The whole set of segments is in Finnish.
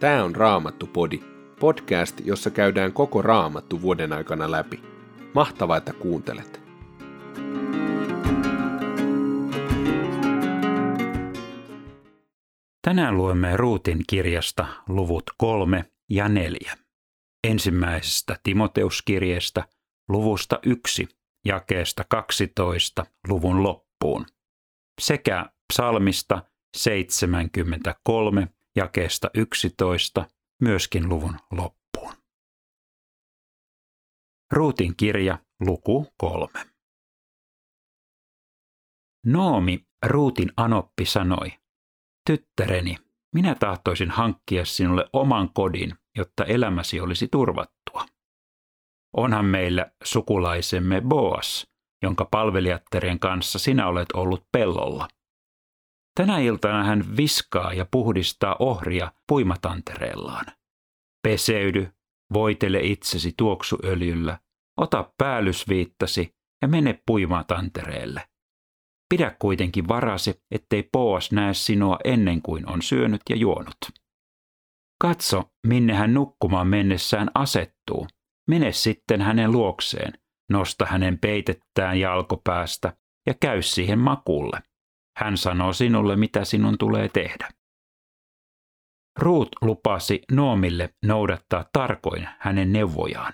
Tämä on Raamattu-podi, podcast, jossa käydään koko Raamattu vuoden aikana läpi. Mahtavaa, että kuuntelet! Tänään luemme Ruutin kirjasta luvut kolme ja neljä. Ensimmäisestä Timoteuskirjeestä luvusta yksi jakeesta 12 luvun loppuun sekä psalmista 73 jakeesta 11 myöskin luvun loppuun. Ruutin kirja, luku kolme. Noomi, Ruutin anoppi, sanoi, Tyttäreni, minä tahtoisin hankkia sinulle oman kodin, jotta elämäsi olisi turvattua. Onhan meillä sukulaisemme Boas, jonka palvelijatterien kanssa sinä olet ollut pellolla. Tänä iltana hän viskaa ja puhdistaa ohria puimatantereellaan. Peseydy, voitele itsesi tuoksuöljyllä, ota päällysviittasi ja mene puimatantereelle. Pidä kuitenkin varasi, ettei Poas näe sinua ennen kuin on syönyt ja juonut. Katso, minne hän nukkumaan mennessään asettuu. Mene sitten hänen luokseen, nosta hänen peitettään jalkopäästä ja käy siihen makulle. Hän sanoo sinulle, mitä sinun tulee tehdä. Ruut lupasi Noomille noudattaa tarkoin hänen neuvojaan.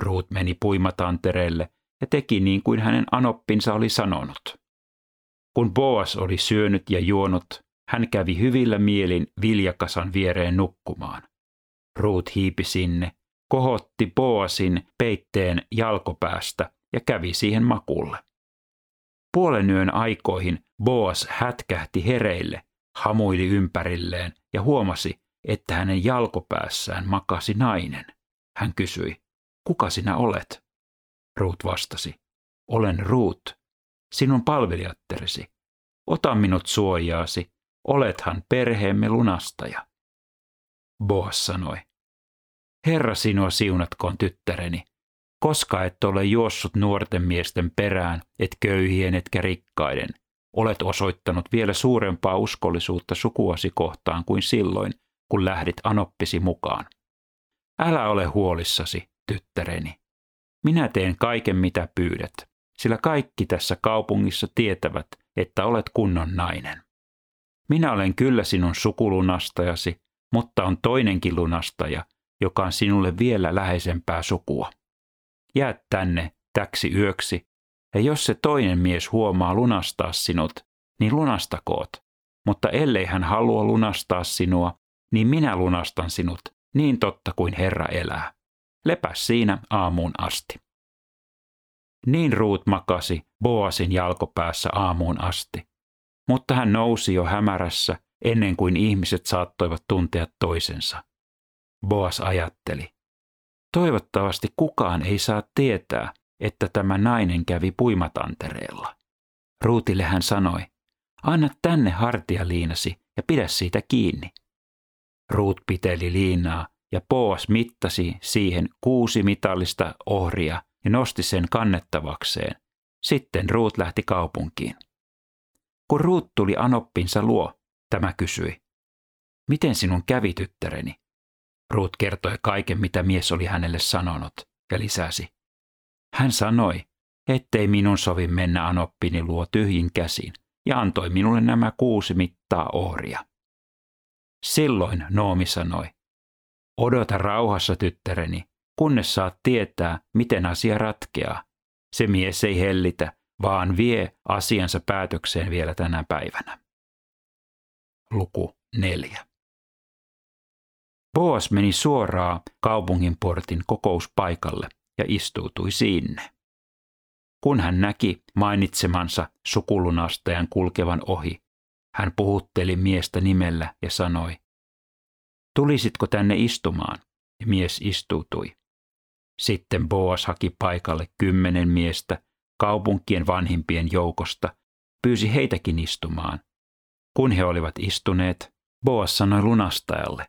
Ruut meni puimatantereelle ja teki niin kuin hänen anoppinsa oli sanonut. Kun Boas oli syönyt ja juonut, hän kävi hyvillä mielin viljakasan viereen nukkumaan. Ruut hiipi sinne, kohotti Boasin peitteen jalkopäästä ja kävi siihen makulle. Puolen yön aikoihin Boas hätkähti hereille, hamuili ympärilleen ja huomasi, että hänen jalkopäässään makasi nainen. Hän kysyi, kuka sinä olet? Ruut vastasi, olen Ruut, sinun palvelijatteresi. Ota minut suojaasi, olethan perheemme lunastaja. Boas sanoi, Herra sinua siunatkoon tyttäreni, koska et ole juossut nuorten miesten perään, et köyhien etkä rikkaiden. Olet osoittanut vielä suurempaa uskollisuutta sukuasi kohtaan kuin silloin, kun lähdit anoppisi mukaan. Älä ole huolissasi, tyttäreni. Minä teen kaiken, mitä pyydät, sillä kaikki tässä kaupungissa tietävät, että olet kunnon nainen. Minä olen kyllä sinun sukulunastajasi, mutta on toinenkin lunastaja, joka on sinulle vielä läheisempää sukua. Jää tänne täksi yöksi, ja jos se toinen mies huomaa lunastaa sinut, niin lunastakoot. Mutta ellei hän halua lunastaa sinua, niin minä lunastan sinut, niin totta kuin Herra elää. Lepä siinä aamuun asti. Niin Ruut makasi Boasin jalkopäässä aamuun asti. Mutta hän nousi jo hämärässä ennen kuin ihmiset saattoivat tuntea toisensa. Boas ajatteli, Toivottavasti kukaan ei saa tietää, että tämä nainen kävi puimatantereella. Ruutille hän sanoi, anna tänne hartialiinasi ja pidä siitä kiinni. Ruut piteli liinaa ja Poas mittasi siihen kuusi mitallista ohria ja nosti sen kannettavakseen. Sitten Ruut lähti kaupunkiin. Kun Ruut tuli Anoppinsa luo, tämä kysyi, miten sinun kävi tyttäreni? Ruut kertoi kaiken, mitä mies oli hänelle sanonut, ja lisäsi. Hän sanoi, ettei minun sovi mennä anoppini luo tyhjin käsin, ja antoi minulle nämä kuusi mittaa ohria. Silloin Noomi sanoi, odota rauhassa tyttäreni, kunnes saat tietää, miten asia ratkeaa. Se mies ei hellitä, vaan vie asiansa päätökseen vielä tänä päivänä. Luku 4. Boas meni suoraan kaupungin portin kokouspaikalle ja istuutui sinne. Kun hän näki mainitsemansa sukulunastajan kulkevan ohi, hän puhutteli miestä nimellä ja sanoi, Tulisitko tänne istumaan? Ja mies istuutui. Sitten Boas haki paikalle kymmenen miestä kaupunkien vanhimpien joukosta, pyysi heitäkin istumaan. Kun he olivat istuneet, Boas sanoi lunastajalle,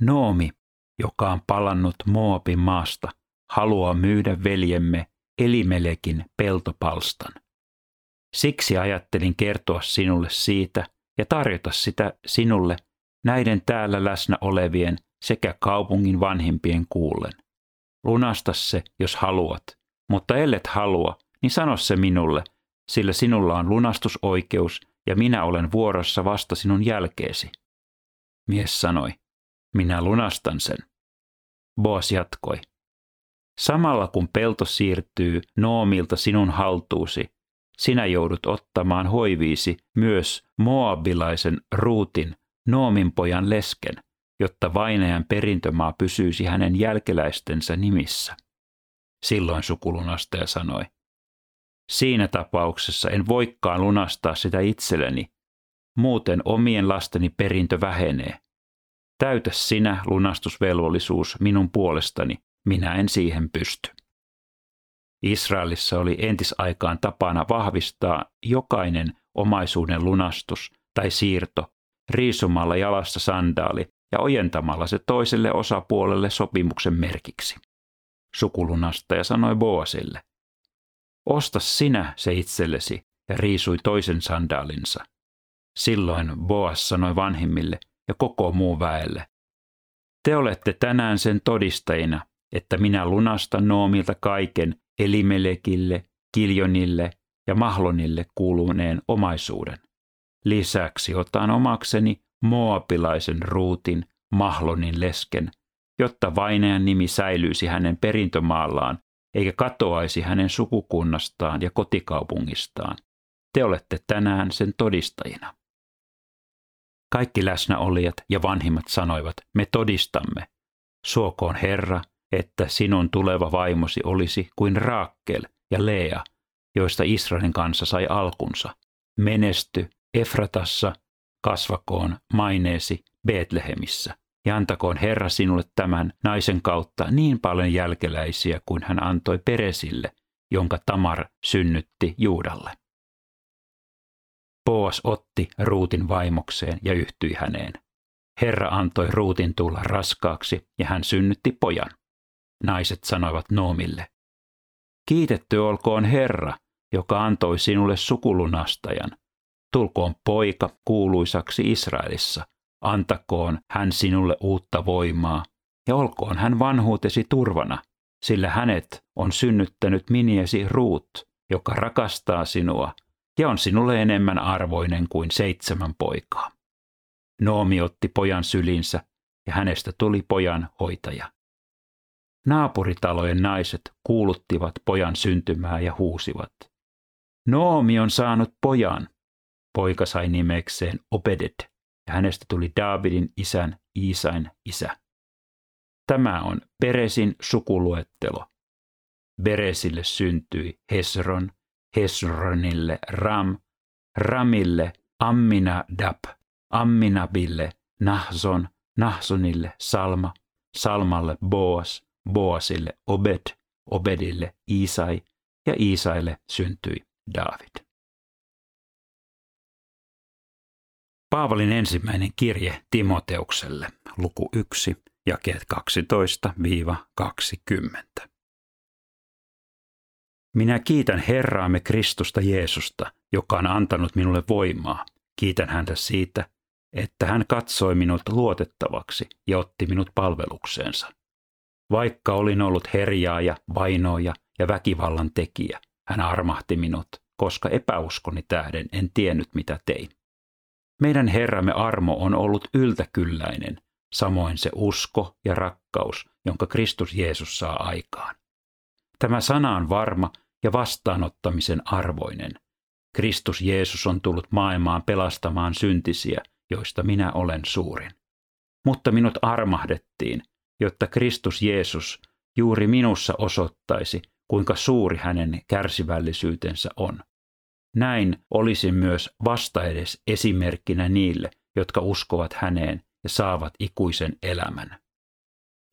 Noomi, joka on palannut Moabin maasta, haluaa myydä veljemme Elimelekin peltopalstan. Siksi ajattelin kertoa sinulle siitä ja tarjota sitä sinulle näiden täällä läsnä olevien sekä kaupungin vanhimpien kuullen. Lunasta se, jos haluat, mutta ellet halua, niin sano se minulle, sillä sinulla on lunastusoikeus ja minä olen vuorossa vasta sinun jälkeesi. Mies sanoi, minä lunastan sen. Boas jatkoi, samalla kun pelto siirtyy Noomilta sinun haltuusi, sinä joudut ottamaan hoiviisi myös Moabilaisen Ruutin, Noomin pojan lesken, jotta vainajan perintömaa pysyisi hänen jälkeläistensä nimissä. Silloin sukulunastaja sanoi, Siinä tapauksessa en voikaan lunastaa sitä itselleni, muuten omien lasteni perintö vähenee. Täytä sinä lunastusvelvollisuus minun puolestani, minä en siihen pysty. Israelissa oli entisaikaan tapana vahvistaa jokainen omaisuuden lunastus tai siirto riisumalla jalassa sandaali ja ojentamalla se toiselle osapuolelle sopimuksen merkiksi. Sukulunastaja sanoi Boasille, osta sinä se itsellesi ja riisui toisen sandaalinsa. Silloin Boas sanoi vanhimmille ja koko muu väelle, te olette tänään sen todistajina, että minä lunastan Noomilta kaiken Elimelekille, Kiljonille ja Mahlonille kuuluneen omaisuuden. Lisäksi otan omakseni Moapilaisen ruutin, Mahlonin lesken, jotta vainajan nimi säilyisi hänen perintömaallaan, eikä katoaisi hänen sukukunnastaan ja kotikaupungistaan. Te olette tänään sen todistajina. Kaikki läsnäolijat ja vanhimmat sanoivat, me todistamme. Suokoon Herra, että sinun tuleva vaimosi olisi kuin Raakkel ja Lea, joista Israelin kanssa sai alkunsa. Menesty Efratassa, kasvakoon maineesi Betlehemissä. Ja antakoon Herra sinulle tämän naisen kautta niin paljon jälkeläisiä kuin hän antoi Peresille, jonka Tamar synnytti Juudalle. Boas otti Ruutin vaimokseen ja yhtyi häneen. Herra antoi Ruutin tulla raskaaksi ja hän synnytti pojan. Naiset sanoivat Noomille, Kiitetty olkoon Herra, joka antoi sinulle sukulunastajan. Tulkoon poika kuuluisaksi Israelissa. Antakoon hän sinulle uutta voimaa, ja olkoon hän vanhuutesi turvana, sillä hänet on synnyttänyt miniesi Ruut, joka rakastaa sinua ja on sinulle enemmän arvoinen kuin seitsemän poikaa. Noomi otti pojan sylinsä ja hänestä tuli pojan hoitaja. Naapuritalojen naiset kuuluttivat pojan syntymää ja huusivat. Noomi on saanut pojan. Poika sai nimekseen Obeded ja hänestä tuli Daavidin isän Iisain isä. Tämä on Peresin sukuluettelo. Beresille syntyi Hesron, Hesronille Ram, Ramille Amminadab, Amminabille Nahson, Nahsonille Salma, Salmalle Boas, Boasille Obed, Obedille Isai ja Isaille syntyi David. Paavalin ensimmäinen kirje Timoteukselle, luku 1, jakeet 12-20. Minä kiitän Herraamme Kristusta Jeesusta, joka on antanut minulle voimaa. Kiitän häntä siitä, että hän katsoi minut luotettavaksi ja otti minut palvelukseensa. Vaikka olin ollut herjaaja, vainoja ja väkivallan tekijä, hän armahti minut, koska epäuskoni tähden en tiennyt mitä tein. Meidän Herramme armo on ollut yltäkylläinen, samoin se usko ja rakkaus, jonka Kristus Jeesus saa aikaan. Tämä sana on varma ja vastaanottamisen arvoinen. Kristus Jeesus on tullut maailmaan pelastamaan syntisiä, joista minä olen suurin. Mutta minut armahdettiin, jotta Kristus Jeesus juuri minussa osoittaisi, kuinka suuri hänen kärsivällisyytensä on. Näin olisi myös vastaedes esimerkkinä niille, jotka uskovat häneen ja saavat ikuisen elämän.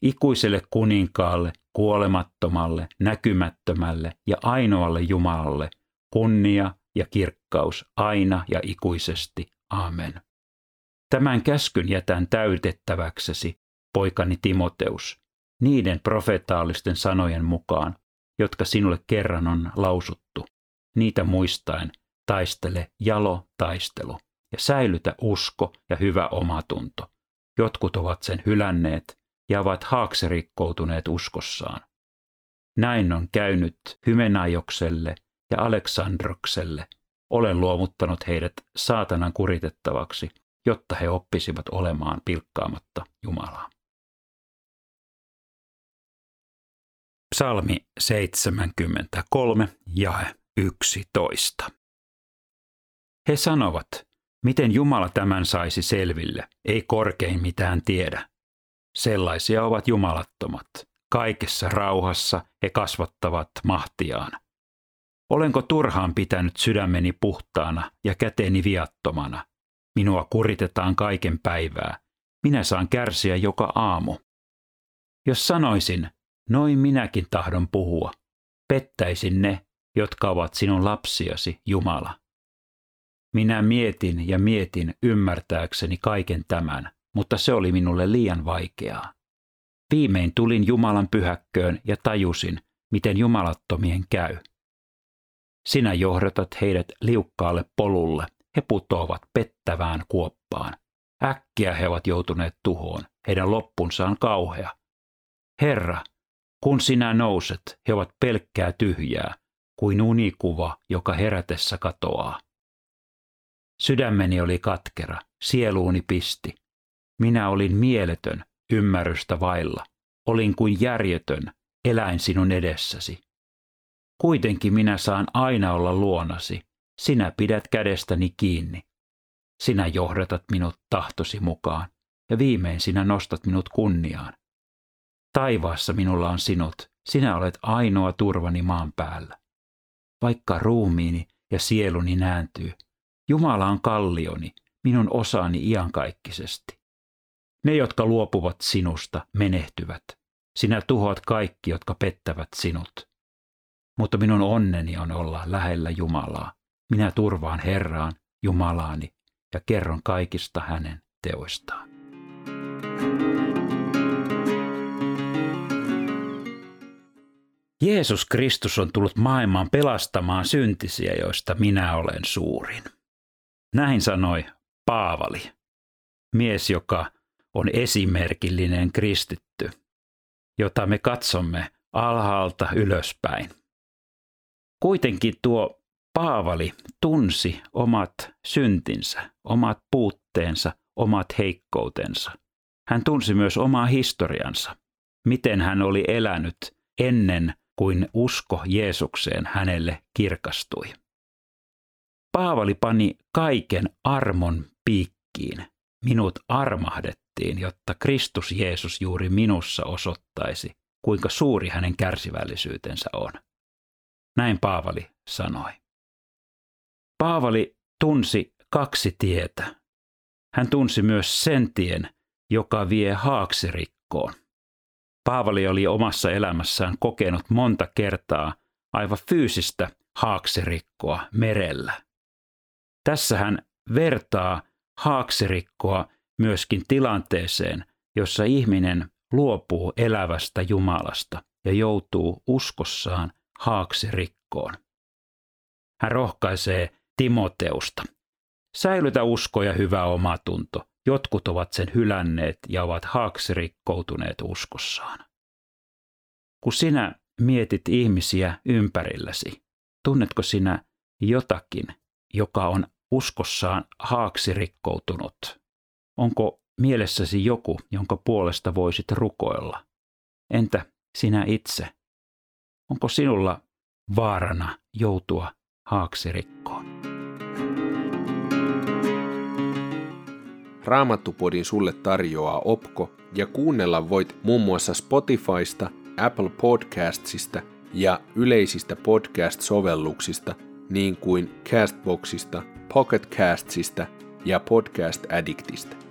Ikuiselle kuninkaalle, kuolemattomalle, näkymättömälle ja ainoalle Jumalalle kunnia ja kirkkaus aina ja ikuisesti. Amen. Tämän käskyn jätän täytettäväksesi, poikani Timoteus, niiden profetaalisten sanojen mukaan, jotka sinulle kerran on lausuttu. Niitä muistaen taistele jalo taistelu ja säilytä usko ja hyvä omatunto, jotkut ovat sen hylänneet ja ovat haakserikkoutuneet uskossaan. Näin on käynyt Hymenajokselle ja Aleksandrokselle. Olen luovuttanut heidät saatanan kuritettavaksi, jotta he oppisivat olemaan pilkkaamatta Jumalaa. Psalmi 73, jae 11. He sanovat, miten Jumala tämän saisi selville, ei korkein mitään tiedä. Sellaisia ovat jumalattomat. Kaikessa rauhassa he kasvattavat mahtiaan. Olenko turhaan pitänyt sydämeni puhtaana ja käteeni viattomana? Minua kuritetaan kaiken päivää. Minä saan kärsiä joka aamu. Jos sanoisin, noin minäkin tahdon puhua, pettäisin ne, jotka ovat sinun lapsiasi, Jumala. Minä mietin ja mietin ymmärtääkseni kaiken tämän, mutta se oli minulle liian vaikeaa. Viimein tulin Jumalan pyhäkköön ja tajusin, miten jumalattomien käy. Sinä johdatat heidät liukkaalle polulle, he putoavat pettävään kuoppaan. Äkkiä he ovat joutuneet tuhoon, heidän loppunsa on kauhea. Herra, kun sinä nouset, he ovat pelkkää tyhjää, kuin unikuva, joka herätessä katoaa. Sydämeni oli katkera, sieluuni pisti. Minä olin mieletön, ymmärrystä vailla. Olin kuin järjetön, eläin sinun edessäsi. Kuitenkin minä saan aina olla luonasi. Sinä pidät kädestäni kiinni. Sinä johdatat minut tahtosi mukaan, ja viimein sinä nostat minut kunniaan. Taivaassa minulla on sinut, sinä olet ainoa turvani maan päällä. Vaikka ruumiini ja sieluni nääntyy, Jumala on kallioni, minun osani iankaikkisesti. Ne, jotka luopuvat sinusta, menehtyvät. Sinä tuhoat kaikki, jotka pettävät sinut. Mutta minun onneni on olla lähellä Jumalaa. Minä turvaan Herraan, Jumalaani, ja kerron kaikista hänen teoistaan. Jeesus Kristus on tullut maailmaan pelastamaan syntisiä, joista minä olen suurin. Näin sanoi Paavali, mies, joka on esimerkillinen kristitty, jota me katsomme alhaalta ylöspäin. Kuitenkin tuo Paavali tunsi omat syntinsä, omat puutteensa, omat heikkoutensa. Hän tunsi myös omaa historiansa, miten hän oli elänyt ennen kuin usko Jeesukseen hänelle kirkastui. Paavali pani kaiken armon piikkiin. Minut armahdettiin, jotta Kristus Jeesus juuri minussa osoittaisi, kuinka suuri hänen kärsivällisyytensä on. Näin Paavali sanoi. Paavali tunsi kaksi tietä. Hän tunsi myös sen tien, joka vie haaksirikkoon. Paavali oli omassa elämässään kokenut monta kertaa aivan fyysistä haaksirikkoa merellä. Tässä hän vertaa haaksirikkoa myöskin tilanteeseen, jossa ihminen luopuu elävästä Jumalasta ja joutuu uskossaan haaksirikkoon. Hän rohkaisee Timoteusta. Säilytä usko ja hyvä omatunto. Jotkut ovat sen hylänneet ja ovat haaksirikkoutuneet uskossaan. Kun sinä mietit ihmisiä ympärilläsi, tunnetko sinä jotakin, joka on uskossaan haaksirikkoutunut? Onko mielessäsi joku, jonka puolesta voisit rukoilla? Entä sinä itse? Onko sinulla vaarana joutua haaksirikkoon? Raamattupodin sulle tarjoaa Opko ja kuunnella voit muun muassa Spotifysta, Apple Podcastsista ja yleisistä podcast-sovelluksista niin kuin Castboxista, Pocketcastsista ja Podcast Addictista.